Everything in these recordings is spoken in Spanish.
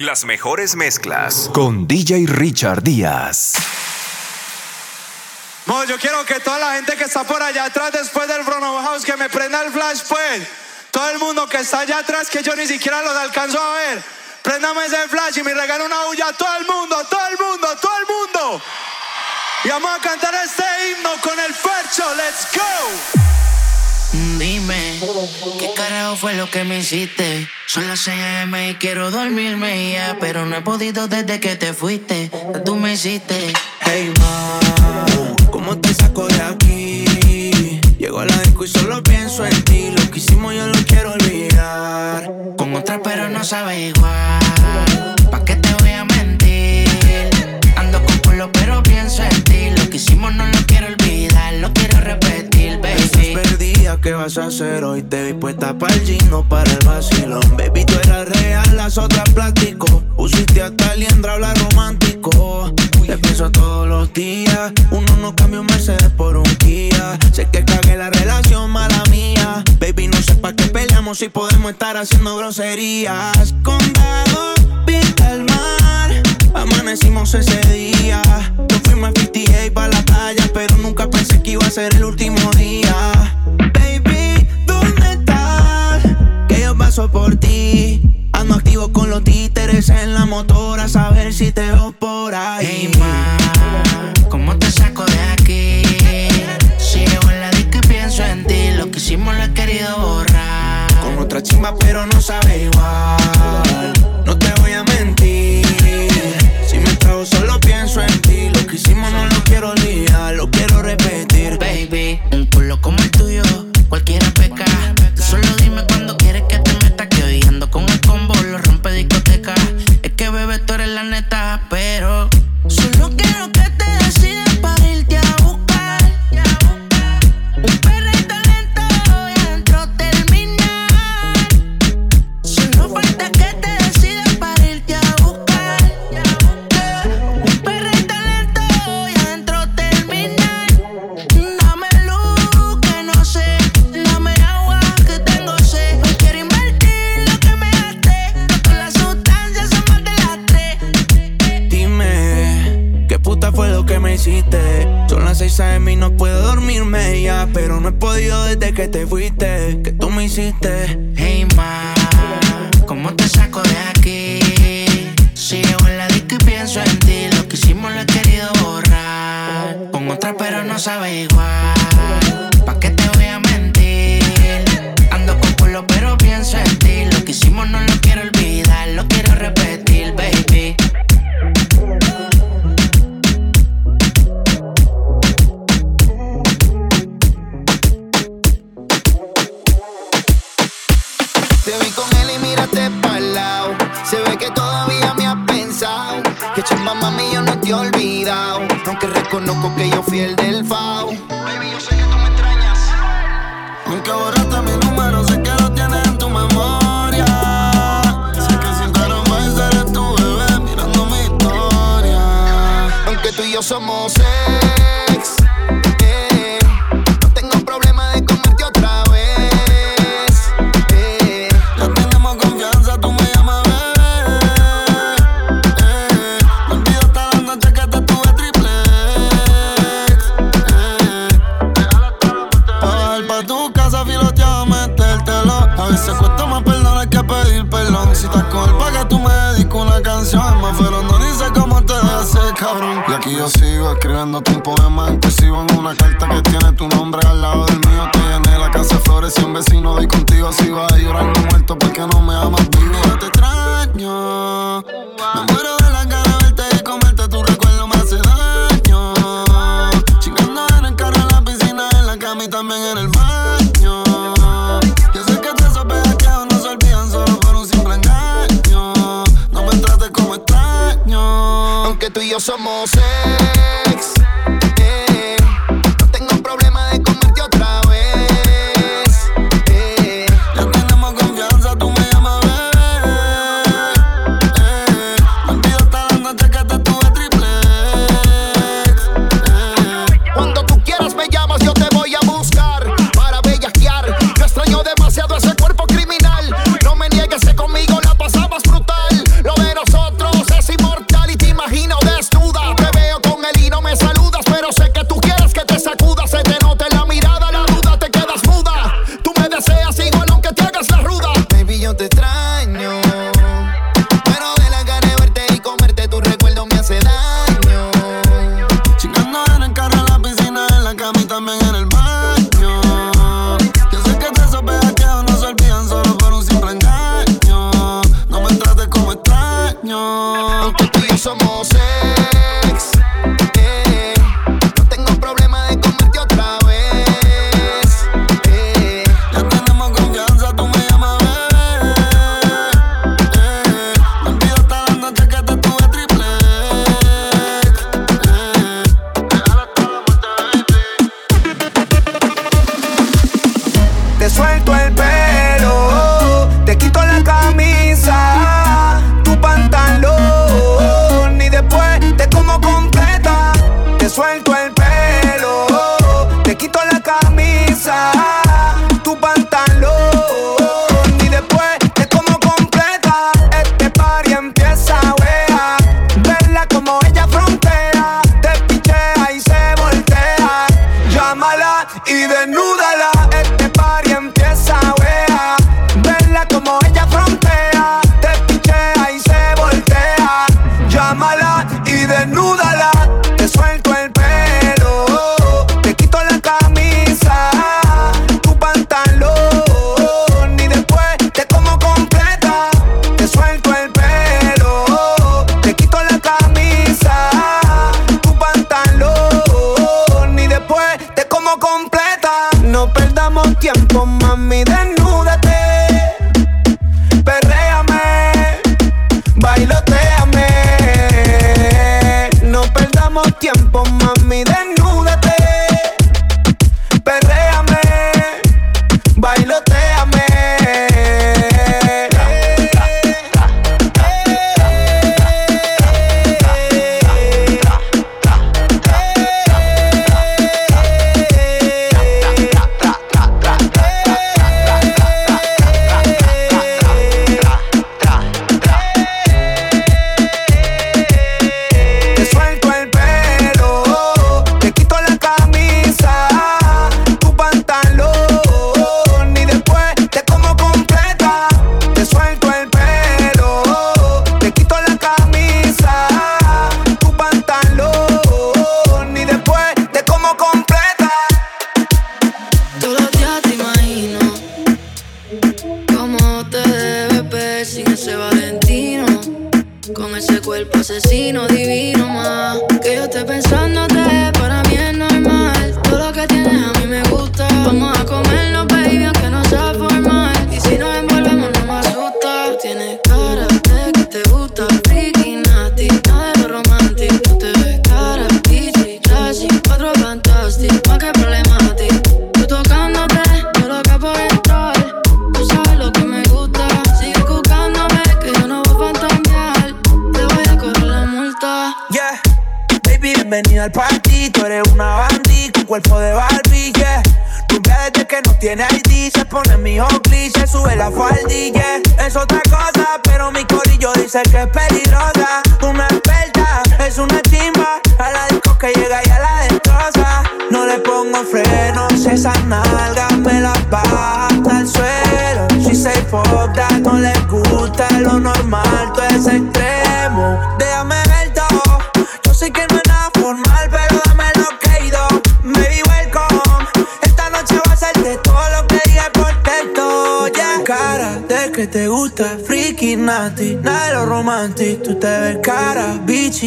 Las mejores mezclas con DJ Richard Díaz. No, yo quiero que toda la gente que está por allá atrás después del Bruno House que me prenda el flash, pues. Todo el mundo que está allá atrás que yo ni siquiera los alcanzo a ver. Préndame ese flash y me regalo una bulla a todo el mundo, todo el mundo, todo el mundo. Y vamos a cantar este himno con el percho. Let's go. Dime, ¿qué carajo fue lo que me hiciste? Son las 6 y quiero dormirme ya, pero no he podido desde que te fuiste. Tú me hiciste. Hey ma, ¿cómo te saco de aquí? Llego a la disco y solo pienso en ti. Lo que hicimos yo lo quiero olvidar. Con otra pero no sabe igual. ¿Pa' qué te voy a mentir? Ando con culo pero pienso en ti. Lo que hicimos no lo quiero olvidar, lo quiero repetir, baby. ¿qué vas a hacer hoy? Te vi puesta para el gino, para el vacilón. Baby, tú eras real, las otras plástico. Usiste hasta liendra, habla romántico. Te pienso todos los días. Uno no cambia un Mercedes por un Kia. Sé que cagué la relación, mala mía. Baby, no sé para qué peleamos si podemos estar haciendo groserías. Condado, pinta el mar. Amanecimos ese día. Nos fuimos a 58 para la playa, pero nunca pensé que iba a ser el último día. por ti. Ando activo con los títeres en la motora, a saber si te veo por ahí. Hey, ma, ¿cómo te saco de aquí? Si llevo en la disco y pienso en ti, lo que hicimos lo he querido borrar. Con otra chimba, pero no sabe igual. Solo pienso en ti. Lo que hicimos no lo quiero olvidar, lo quiero repetir. Baby, un culo como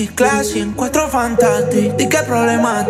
bitchy, classy, en cuatro fantastic. Di que problema a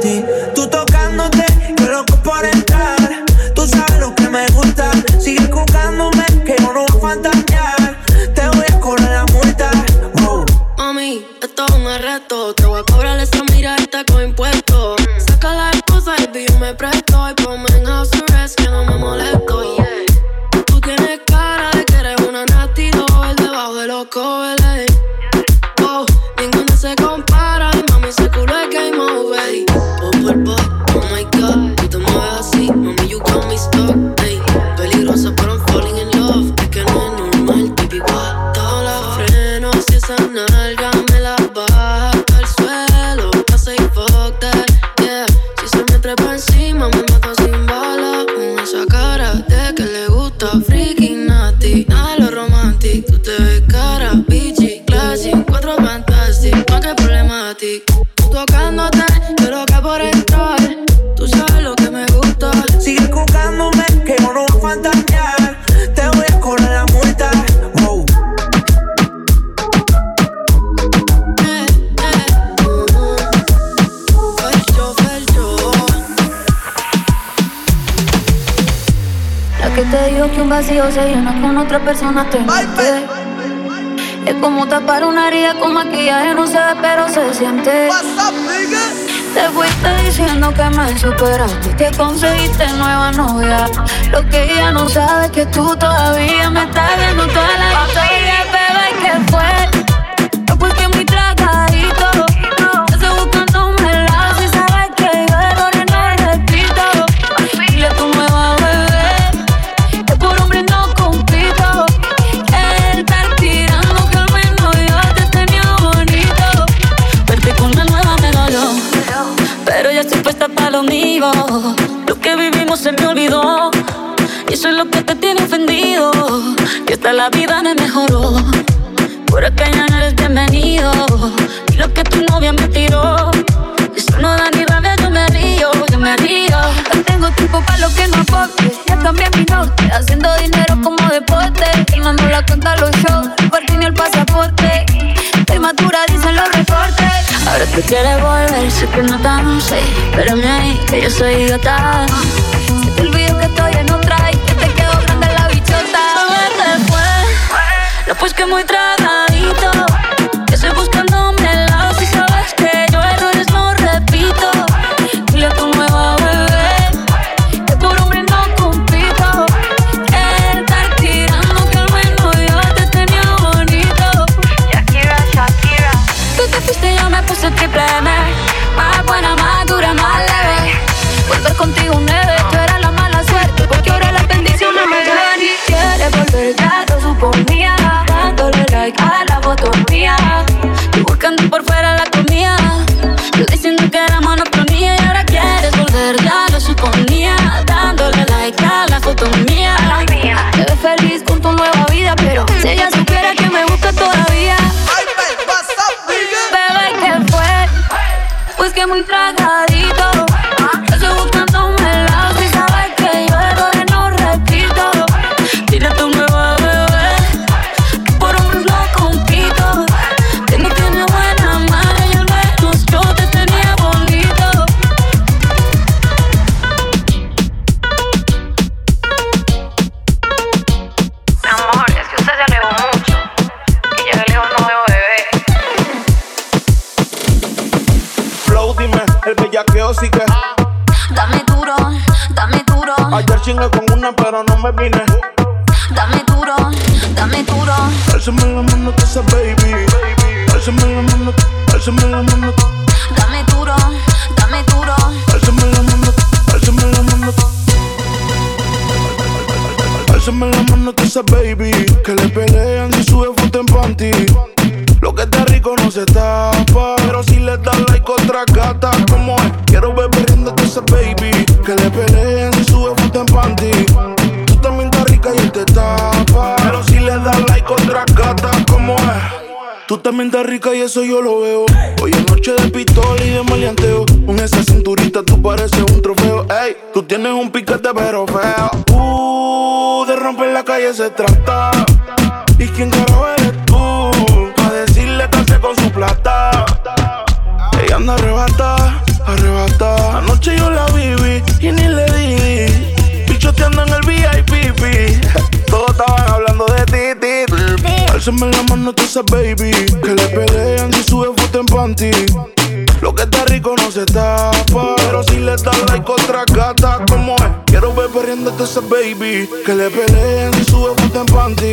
otra persona te. Es como tapar una herida con maquillaje, no se ve, pero se siente. Te fuiste diciendo que me superaste, que conseguiste nueva novia. Lo que ella no sabe es que tú todavía me estás viendo toda la historia, bebé, ¿qué fue? Lo que vivimos se me olvidó. Y eso es lo que te tiene ofendido. Que hasta la vida me mejoró. Por acá ya no eres bienvenido. Y lo que tu novia me tiró. Eso no da ni rabia, yo me río, me. No tengo tiempo para lo que no aporte. Ya cambié mi norte, haciendo dinero como deporte. No la cuenta los shows, el ni el pasaporte. Estoy madura, dicen los reportes. Ahora tú quieres volver, sé que no tan sé Pero me ahí, que yo soy idiota Se te olvidó que estoy en otra y que te quedó grande la bichota ¿Dónde fue? Lo pues que muy tragadito rica eso yo lo veo. Hoy es noche de pistola y de maleanteo. Con esa cinturita tú pareces un trofeo. Ey, tú tienes un piquete pero feo. Uh, de romper la calle se trata. ¿Y quién carajo eres tú? A decirle que con su plata. Ella anda arrebata, arrebata. Anoche yo la viví y ni le di. Pichoteando en el VIP. Álzame la mano, tú sabes, baby. Que le pelean si sube foto en panty. Lo que está rico no se tapa. Pero si le das like otra gata, como es? Quiero ver perdiendo esa baby. Que le peleen si sube foto en panty.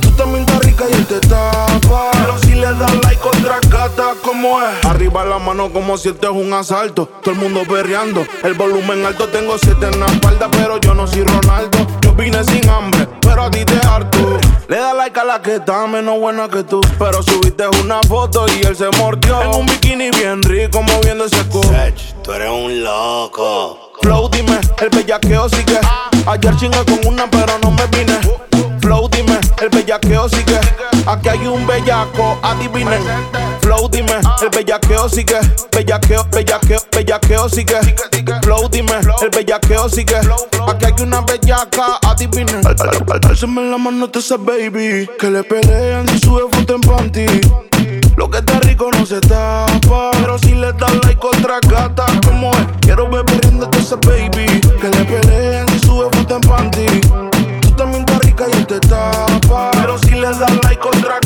Tú también estás rica y él te tapa. Pero si le das like otra gata, como es? Arriba la mano como si esto es un asalto. Todo el mundo perreando. El volumen alto, tengo siete en la espalda, pero yo no soy Ronaldo. Vine sin hambre, pero a ti te harto. Le da like a la que está menos buena que tú. Pero subiste una foto y él se mordió. En un bikini bien rico, moviendo ese cu. tú eres un loco. Flow, dime, el bellaqueo sigue. Ayer chingué con una, pero no me vine. Flow, dime, el bellaqueo sigue. Aquí hay un bellaco, adivinen. Flow, dime, el bellaqueo sigue. Bellaqueo, bellaqueo, bellaqueo sigue. Flow, dime, el bellaqueo sigue. Aquí hay una bellaca, adivinen. Álzame la mano te esa baby. Que le pelean y sube foto en panty. Lo que está rico no se tapa. Pero si le das like otra gata, como es? Quiero ver a esa baby. Que le pelean y sube foto en panty te tapa. Pero si le das like contra gata,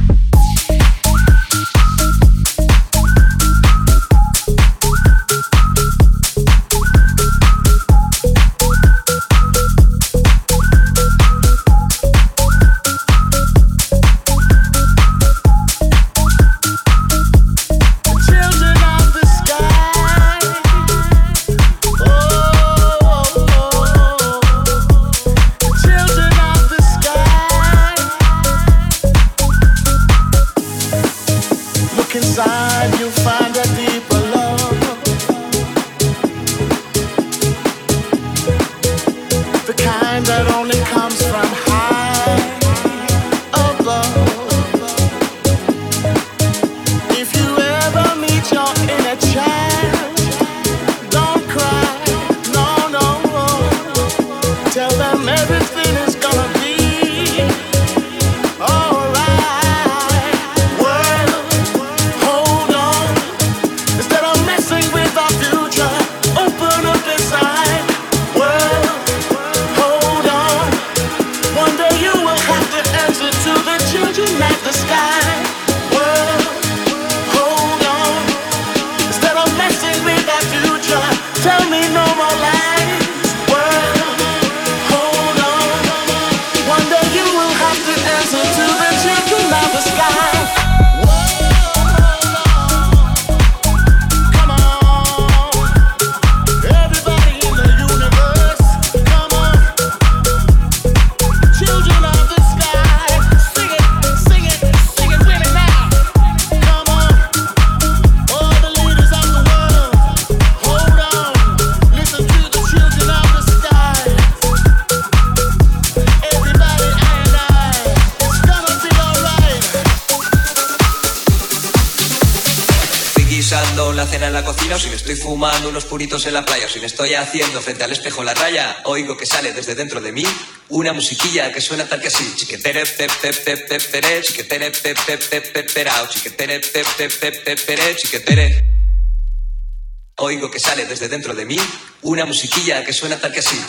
en la playa, si me estoy haciendo frente al espejo la raya, oigo que sale desde dentro de mí una musiquilla que suena tal que así. Oigo que sale desde dentro de mí una musiquilla que suena tal que así.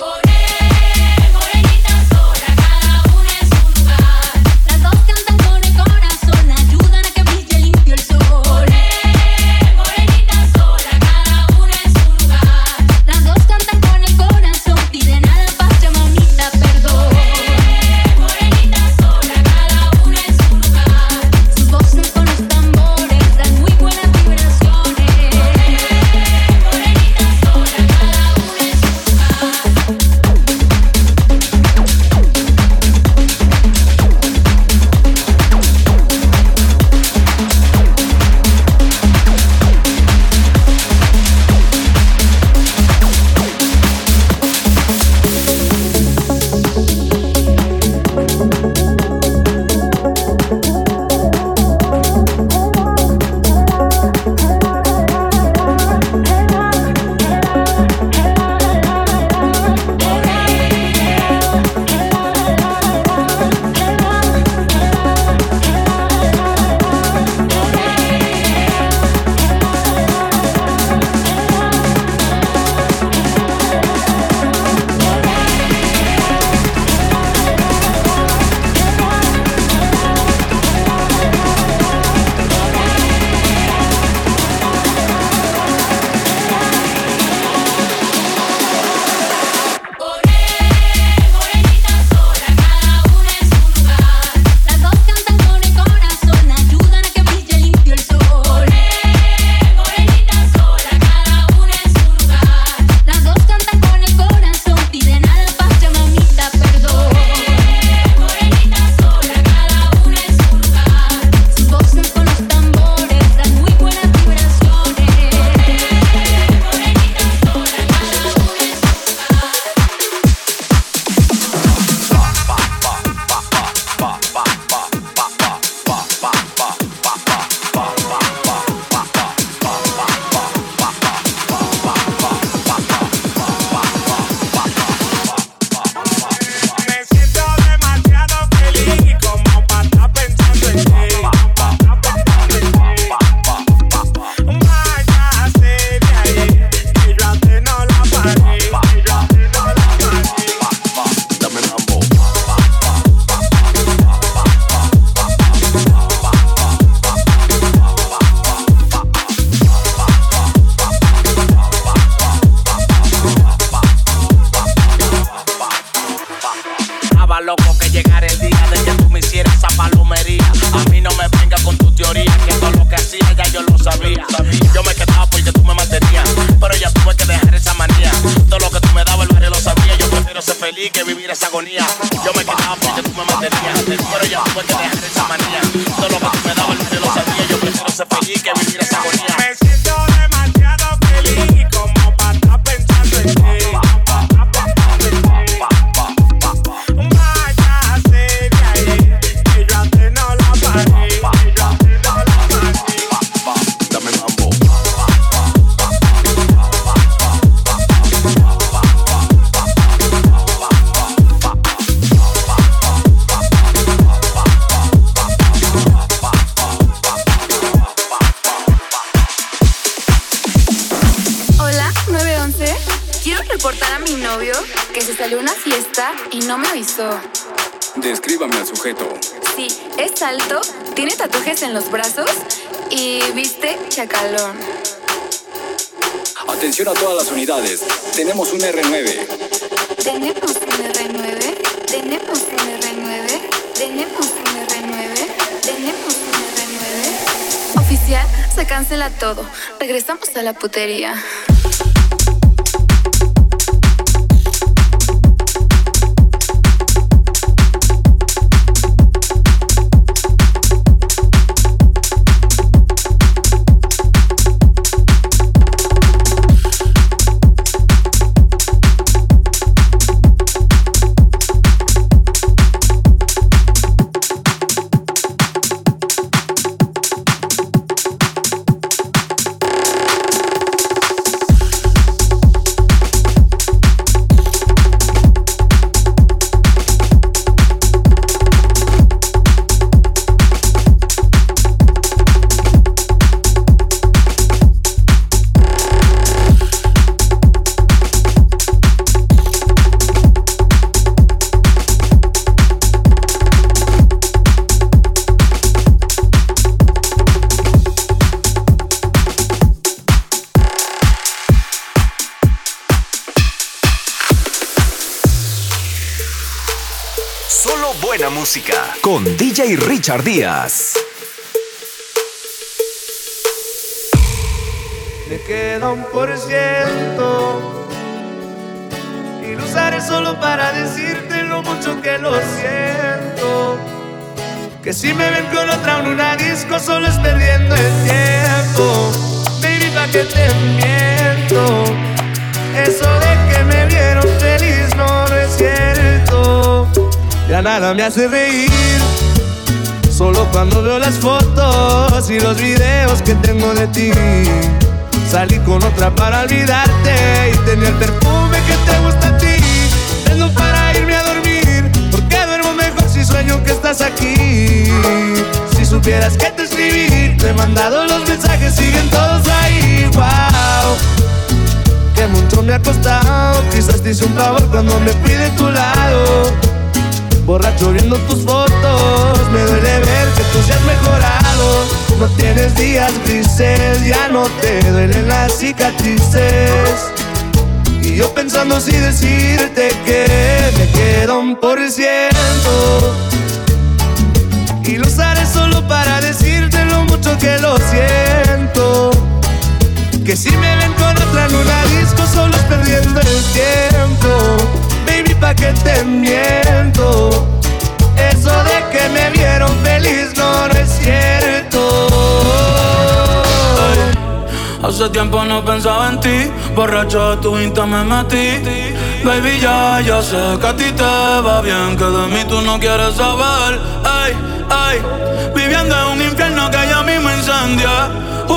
No me avisó. Descríbame al sujeto. Sí, es alto, tiene tatuajes en los brazos y viste chacalón. Atención a todas las unidades. Tenemos un R9. Tenemos un R9, tenemos un R9, tenemos un R9, tenemos un R9. Oficial, se cancela todo. Regresamos a la putería. Música con DJ Richard Díaz. Me queda un por ciento y lo usaré solo para decirte lo mucho que lo siento. Que si me ven con otra en una disco solo es perdiendo el tiempo. Baby, pa' que te miento. Eso de que me vieron feliz no, no es cierto. Ya nada me hace reír. Solo cuando veo las fotos y los videos que tengo de ti. Salí con otra para olvidarte y tener el perfume que te gusta a ti. Tengo para irme a dormir, porque duermo mejor si sueño que estás aquí. Si supieras que te escribí, te he mandado los mensajes, siguen todos ahí. Wow, que mucho me ha costado. Quizás te hice un favor cuando me fui de tu lado. Borracho viendo tus fotos, me duele ver que tú seas mejorado. No tienes días grises, ya no te duelen las cicatrices. Y yo pensando si decirte que me queda un por ciento. Y lo usaré solo para decirte lo mucho que lo siento. Que si me ven con otra en disco solo es perdiendo el tiempo que te miento Eso de que me vieron feliz no, no es cierto Hace tiempo no pensaba en ti, borracho de tu insta me metí. Baby, ya, ya sé que a ti te va bien, que de mí tú no quieres saber. Ay, ay, viviendo en un infierno que ya mismo incendia.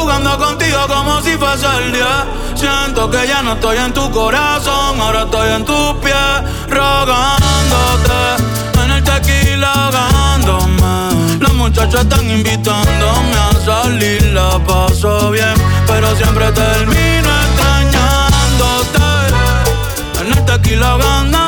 Jugando contigo como si fuese el día. Siento que ya no estoy en tu corazón, ahora estoy en tus pies, rogándote. En el tequila ahogándome. Los muchachos están invitándome a salir, la paso bien, pero siempre termino extrañándote. En el tequila ahogándome,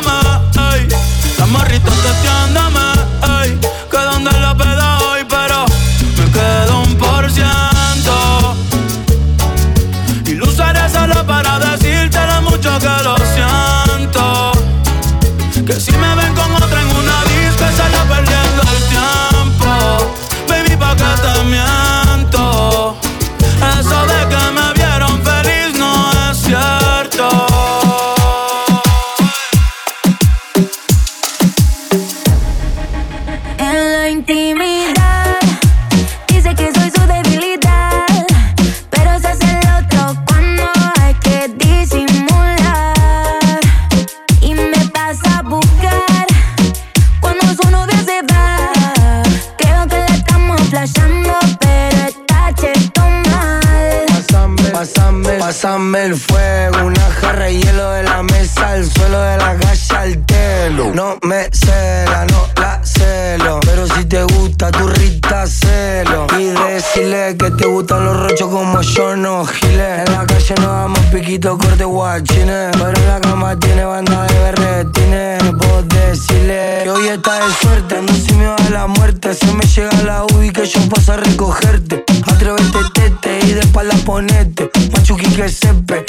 vos vas a recogerte. Atrévete, tete y de espalda ponete. Machuqui que sepe.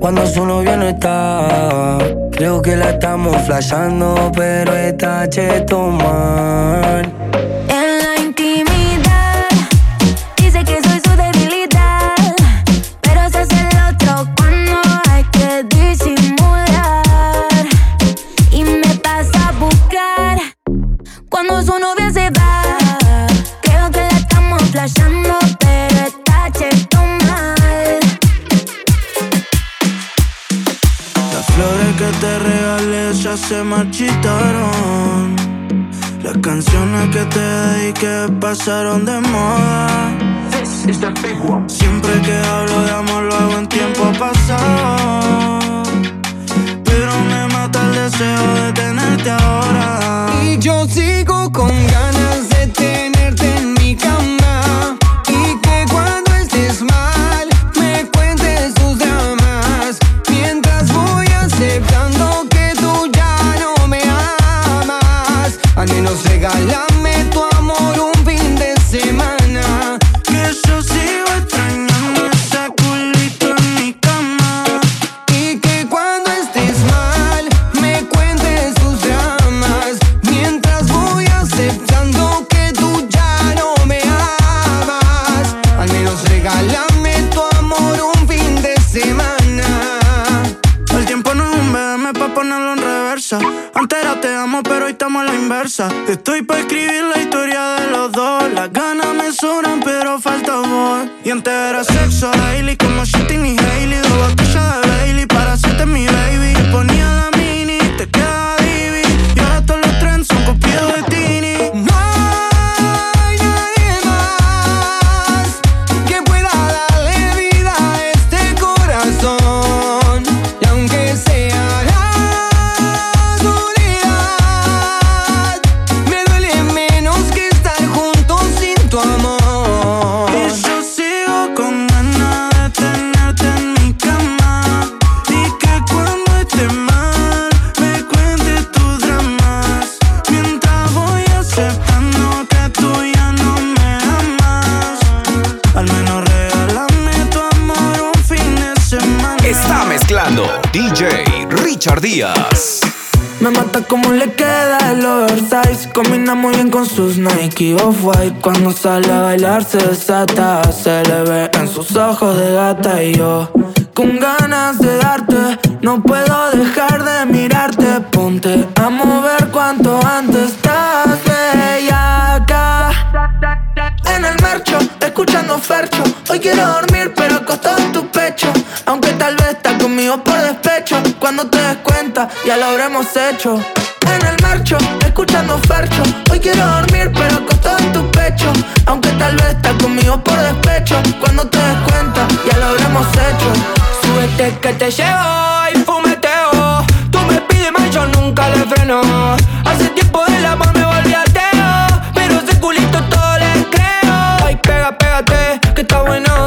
cuando su novio no está. Creo que la estamos flashando, pero está cheto mal. que pasaron de moda. Siempre que hablo de amor lo hago en tiempo pasado. Pero me mata el deseo de tenerte ahora. Y yo sigo con ganas de Y antes era sexo, Hailey cómo le queda el oversize. Combina muy bien con sus Nike Off-White. Cuando sale a bailar se desata Se le ve en sus ojos de gata. Y yo con ganas de darte No puedo dejar de mirarte. Ponte a mover cuanto antes Estás bella acá. En el marcho, escuchando Fercho. Hoy quiero dormir pero acostado ya lo habremos hecho. En el marcho, escuchando farcho. Hoy quiero dormir, pero acostado en tu pecho. Aunque tal vez estás conmigo por despecho. Cuando te des cuenta, ya lo habremos hecho. Súbete que te llevo y fumeteo. Tú me pides más, yo nunca le freno. Hace tiempo del amor me volví ateo. Pero ese culito todo le creo. Ay, pega, pégate, que está bueno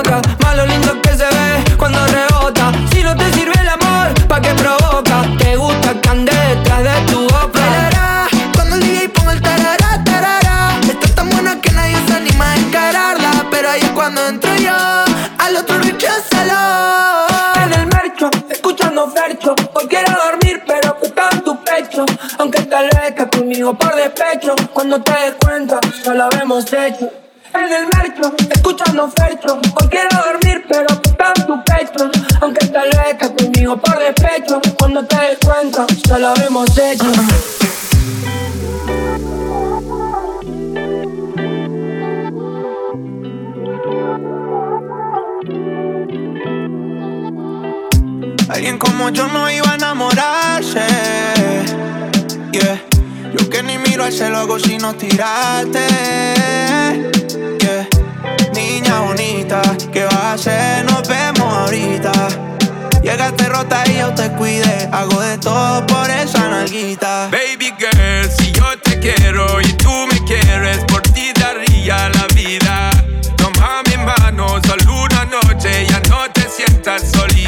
por despecho. Cuando te des cuenta, ya lo habemos hecho. En el metro, escuchando fercho. Hoy quiero dormir, pero está en tu pecho. Aunque tal vez estás conmigo por despecho. Cuando te des cuenta, ya lo habemos hecho. Alguien como yo no iba a enamorarse. Yeah. Yo que ni miro al cielo hago sino tirarte. Yeah. Niña bonita, ¿qué vas a hacer? Nos vemos ahorita. Llegaste rota y yo te cuide. Hago de todo por esa nalguita. Baby girl, si yo te quiero y tú me quieres, por ti daría la vida. Toma mi mano, solo una noche, ya no te sientas solita.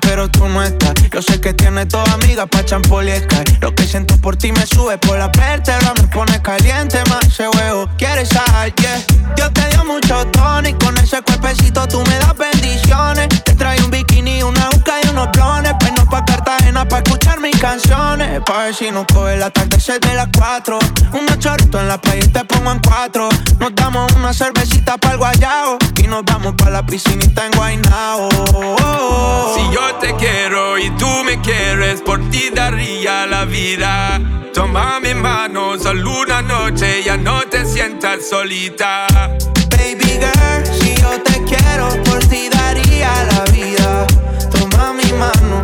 Pero tú no estás. Yo sé que tienes toda amiga pa' champol y Sky. Lo que siento por ti me sube por la vértebra, me pone caliente más ese huevo. ¿Quieres sal? Yeah. Dios te dio mucho tono y con ese cuerpecito tú me das bendiciones. Te trae un bikini, una uca pa' Cartagena pa' escuchar mis canciones. Pa' ver si nos coge el atardecer de las cuatro. Unos chorritos en la playa y te pongo en cuatro. Nos damos una cervecita para el guayao. Y nos vamos pa' la piscinita en Guaynao. Si yo te quiero y tú me quieres, por ti daría la vida. Toma mi mano, solo una noche, ya no te sientas solita. Baby girl, si yo te quiero, por ti daría la vida. Toma mi mano,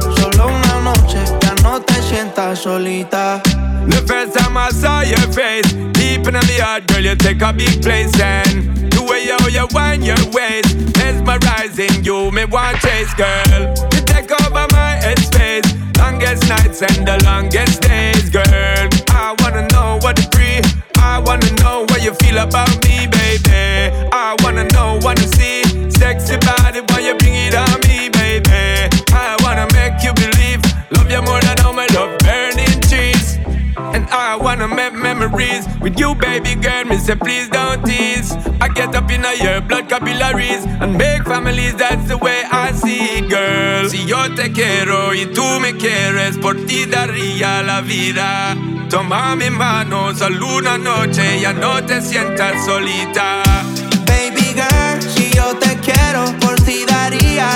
noche, ya no te sientas solita. The first time I saw your face, deep in my heart, girl, you take a big place and the way you, you wind your waist, mesmerizing you, me want chase, girl. You take over my headspace, longest nights and the longest days, girl. I wanna know what to breathe, I wanna know what you feel about me, baby. I wanna know, wanna see, sexy body, why you with you, baby girl. Me say, please don't tease. I get up in your blood capillaries and make families. That's the way I see it, girl. Si yo te quiero y tú me quieres, por ti daría la vida. Toma mi mano, solo una noche, ya no te sientas solita. Baby girl, si yo te quiero, por ti daría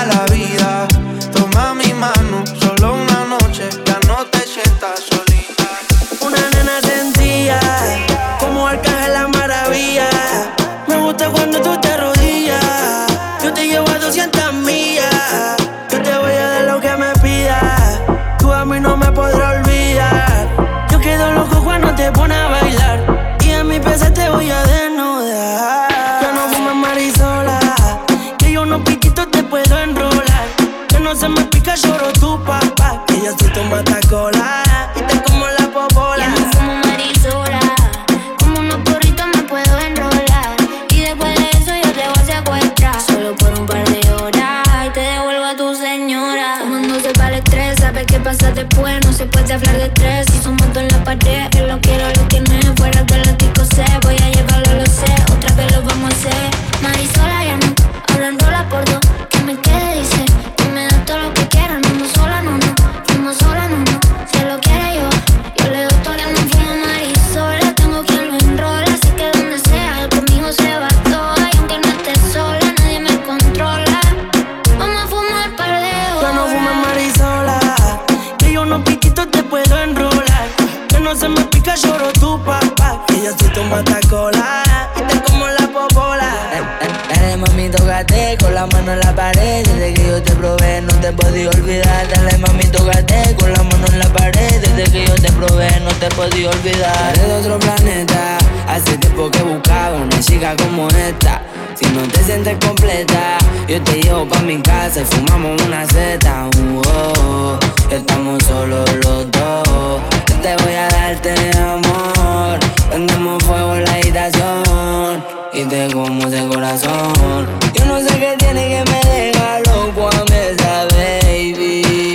te como de corazón. Yo no sé qué tiene que me deja loco a mí esa baby.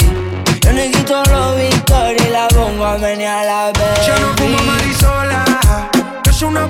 Yo le quito los victorias y la pongo a menear la baby. Yo no fumo marisola, yo soy una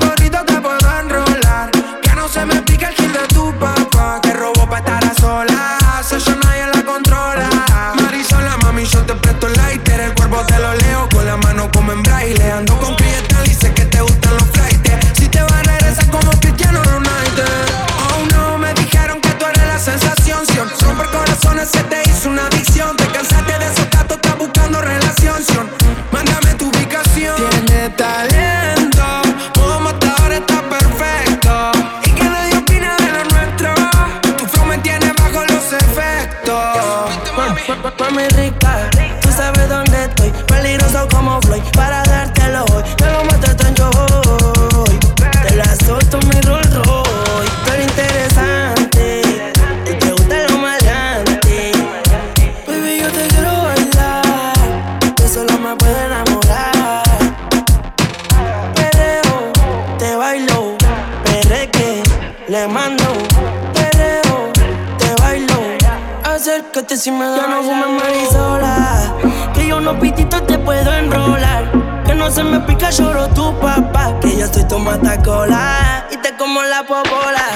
si me da Ya no fumes marisola Que yo no pitito te puedo enrolar. Que no se me pica, lloro tu papá. Que yo soy tomata cola Y te como la popola.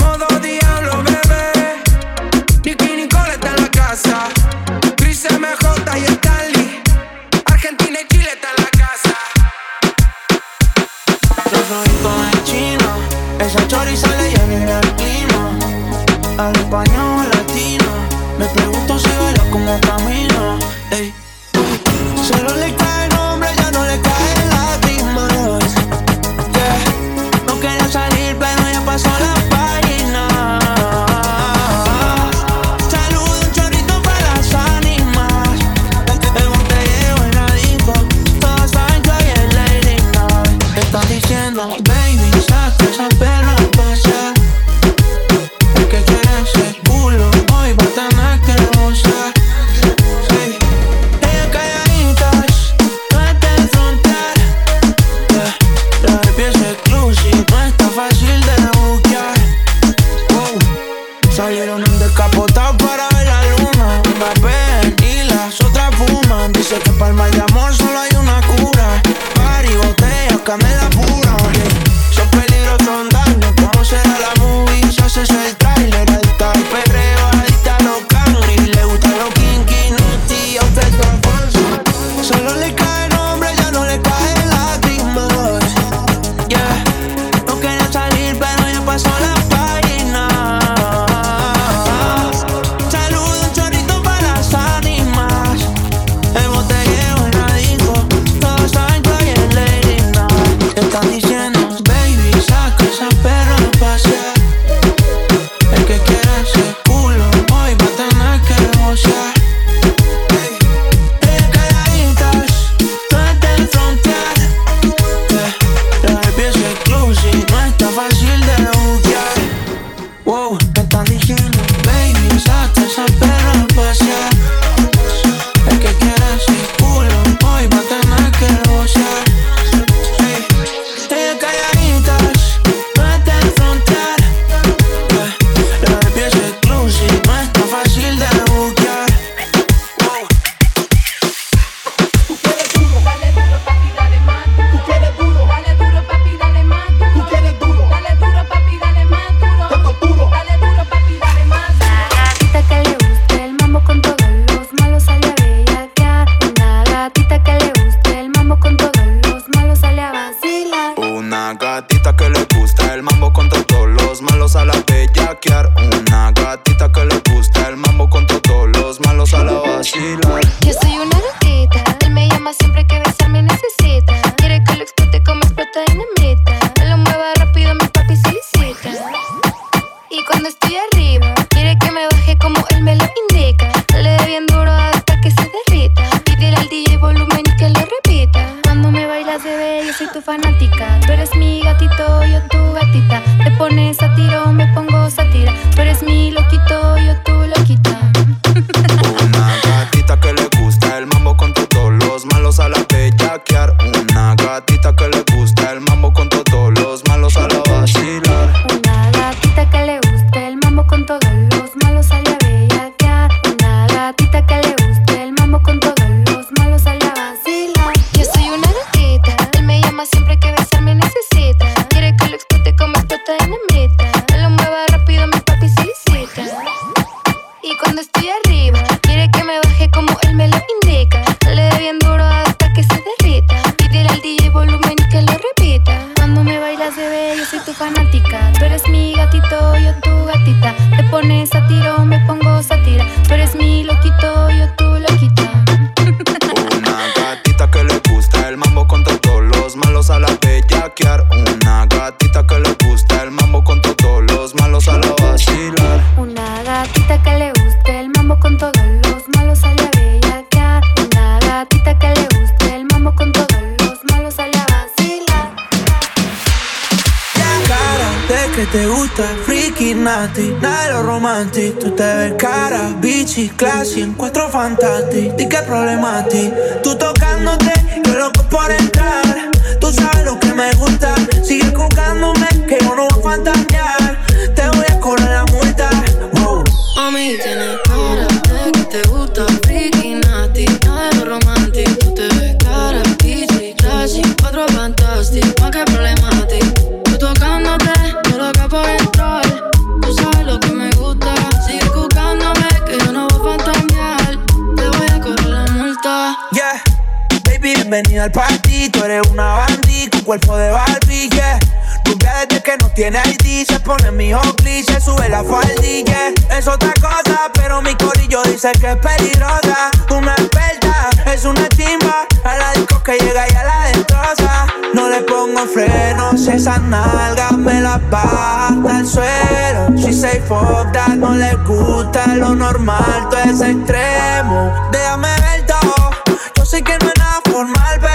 Modo diablo, bebé. Nicky Nicole está en la casa. Chris MJ y Stanley. Argentina y Chile está en la casa. Los ojitos de chino. Esa choriza le llevan al clima. Al español latino. Me pregunto si baila como camina. Ey, solo le cae. pones avanti Tu te ves cara, bici, classi, in cuatro fantasy, di che problemati? Tu Tú tocándote, io loco por entrar el eres una bandí con cuerpo de Barbie, yeah. Rubia desde que no tiene ID, se pone mi hockey, se sube la faldilla. Es otra cosa, pero mi corillo dice que es peligrosa. Una experta, es una chimba, a la disco que llega y a la destroza. No le pongo frenos, esas nalgas me las baja al suelo. She say fuck no le gusta lo normal, todo es extremo. Déjame ver todo, yo sé que no es nada formal, pero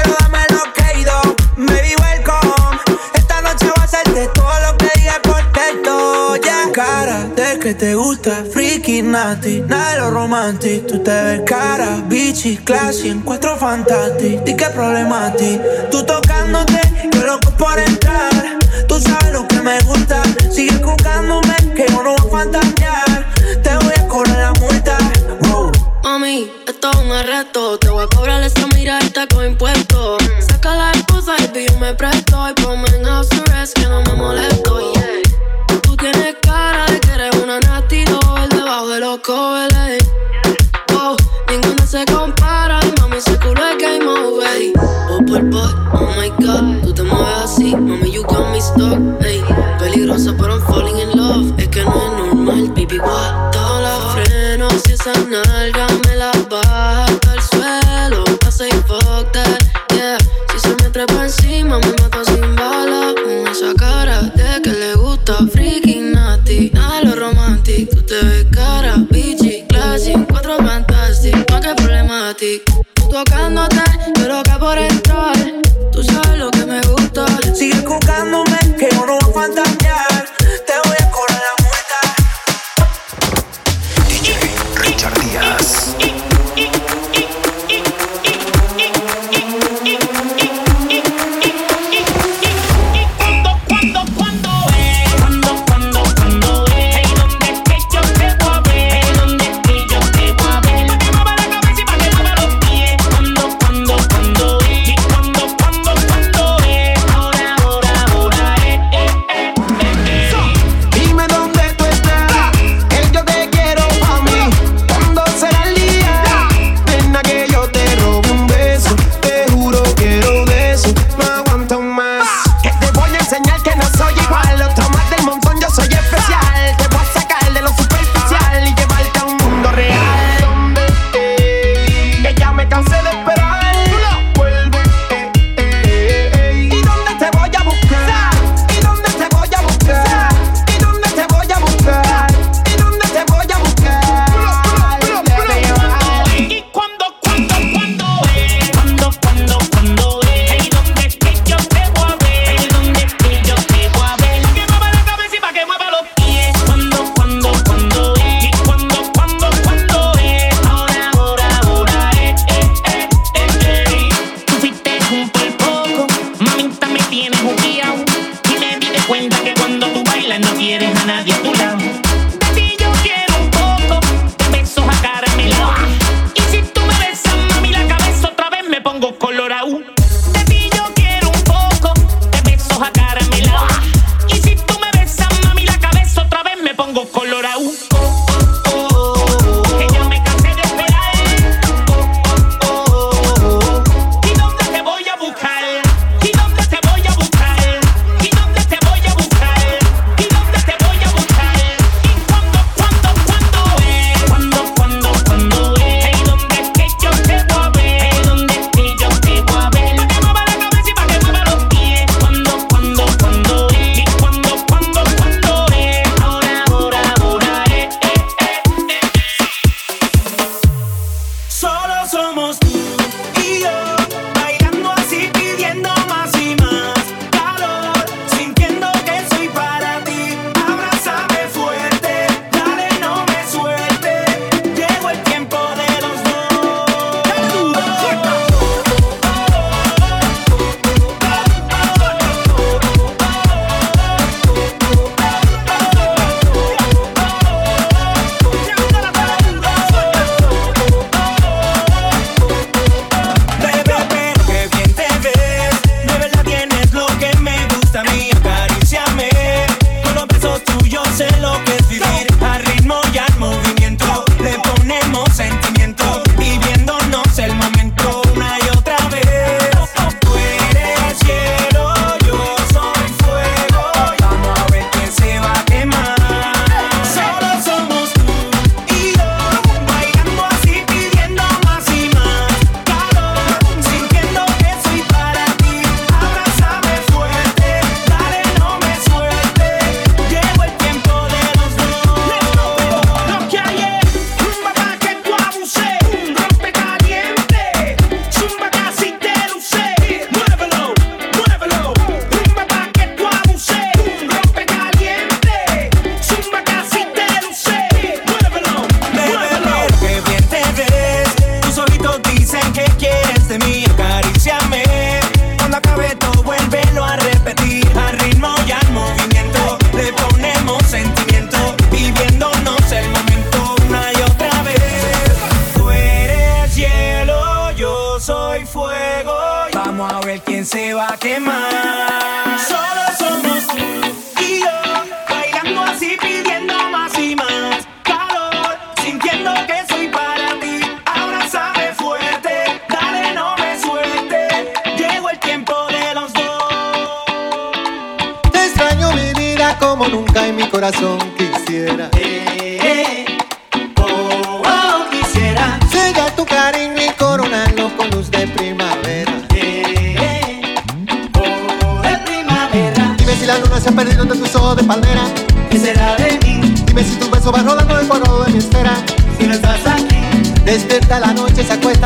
te gusta, friki, nati, nada de lo romantic. Tú te ves cara, bichi, classy, en cuatro fantastic. Di que problemati, tú tocándote, yo loco por entrar. Tú sabes lo que me gusta, sigue buscándome, que yo no voy a fantasear. Te voy a cobrar la multa, wow. Mami, esto es un arresto, te voy a cobrar esa miradita con impuestos. Saca la esposa y yo me presto y ponme en azul sound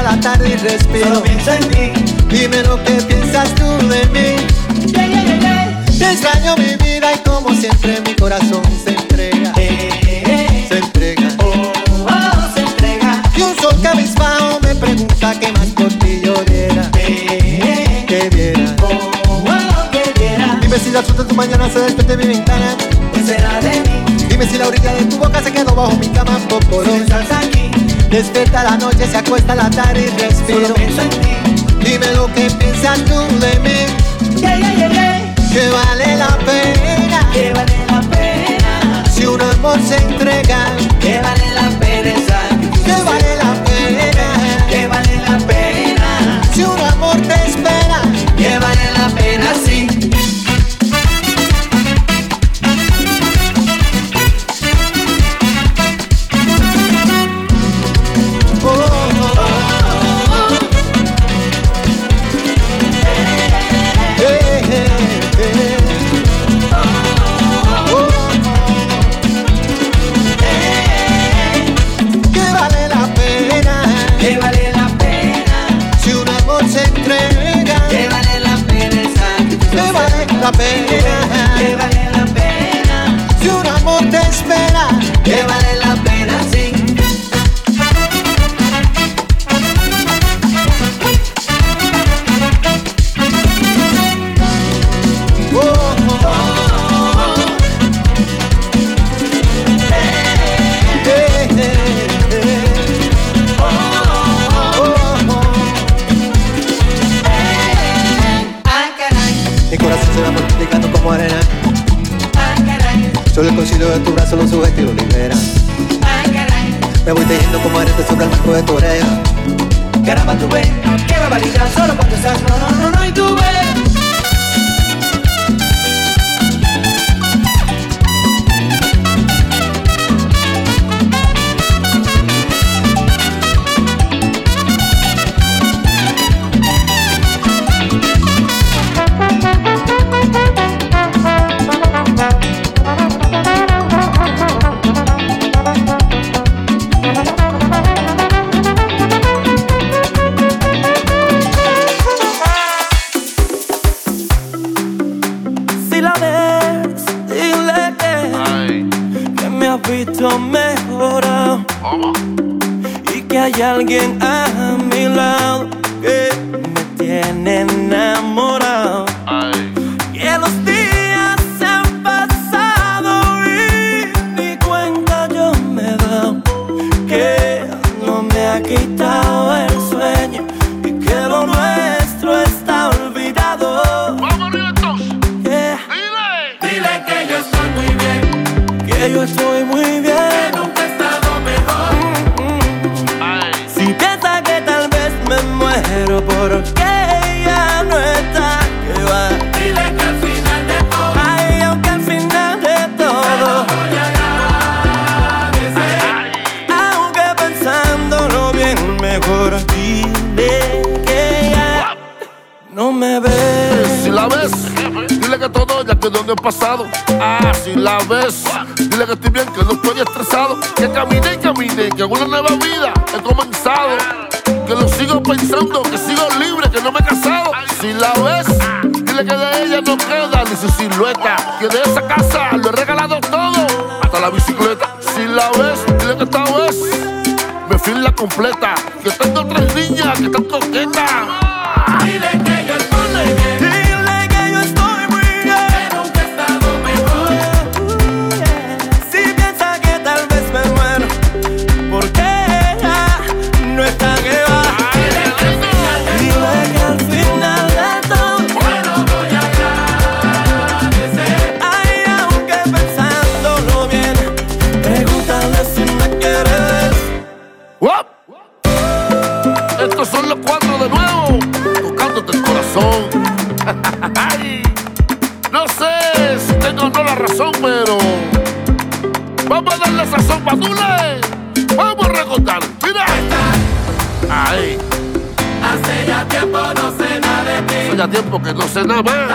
la tarde y respiro. Solo pienso en ti. Dime lo que piensas tú de mí. Yeah, yeah, yeah, yeah. Te extraño mi vida y como siempre mi corazón se entrega. Se entrega. Oh, oh, se entrega. Y un sol cabizbajo me pregunta qué más por ti yo diera. Que diera. Oh, oh, que diera. Dime si la luz de tu mañana se despierta en mi ventana. ¿Qué será de mí Dime si la orilla de tu boca se quedó bajo mi cama. aquí? Despierta la noche, se acuesta la tarde y respiro. Solo pienso en ti. Dime lo que piensas tú de mí. Yeah, yeah, yeah, yeah. Que vale la pena. Que vale la pena. Si un amor se entrega. Que vale la pena pasado. Ah, si la ves, dile que estoy bien, que no estoy estresado. Que caminé y caminé, que una nueva vida he comenzado. Que lo sigo pensando, que sigo libre, que no me he casado. Si la ves, dile que de ella no queda ni su silueta. Que de esa casa lo he regalado todo, hasta la bicicleta. Si la ves, dile que esta vez me fui la completa. Que tengo tres niñas que están coquetas. Nada más.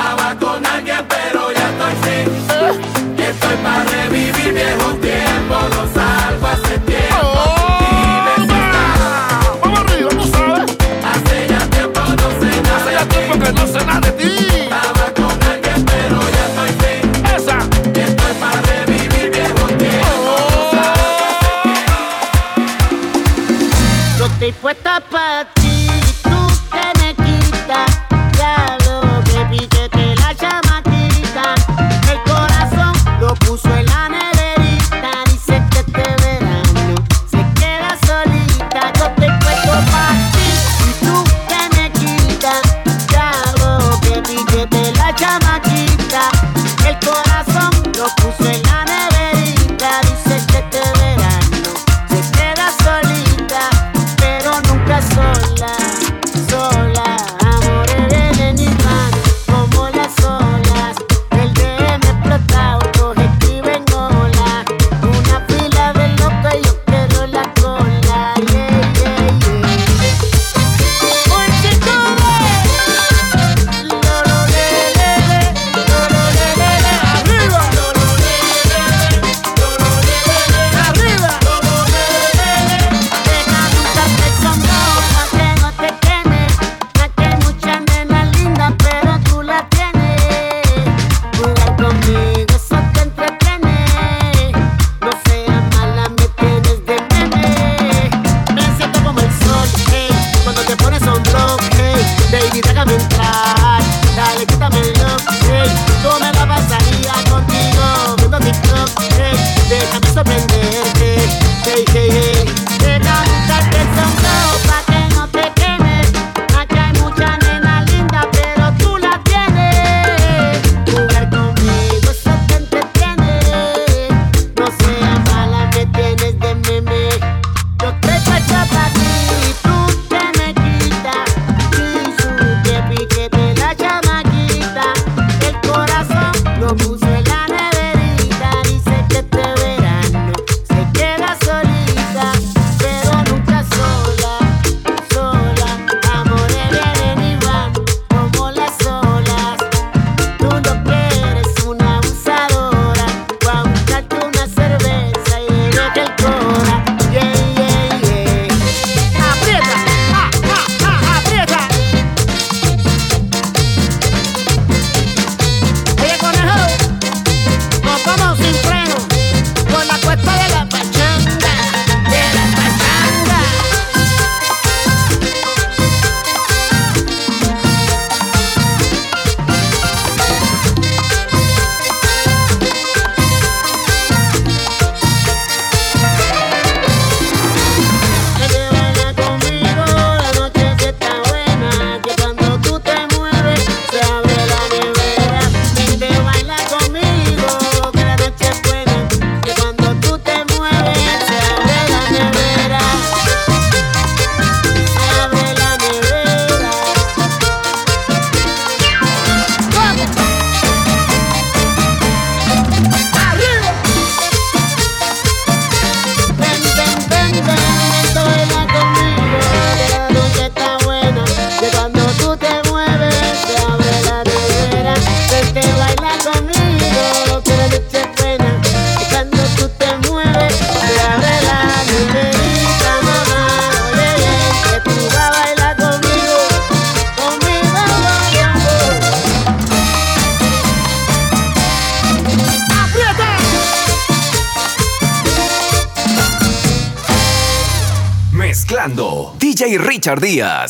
Díaz.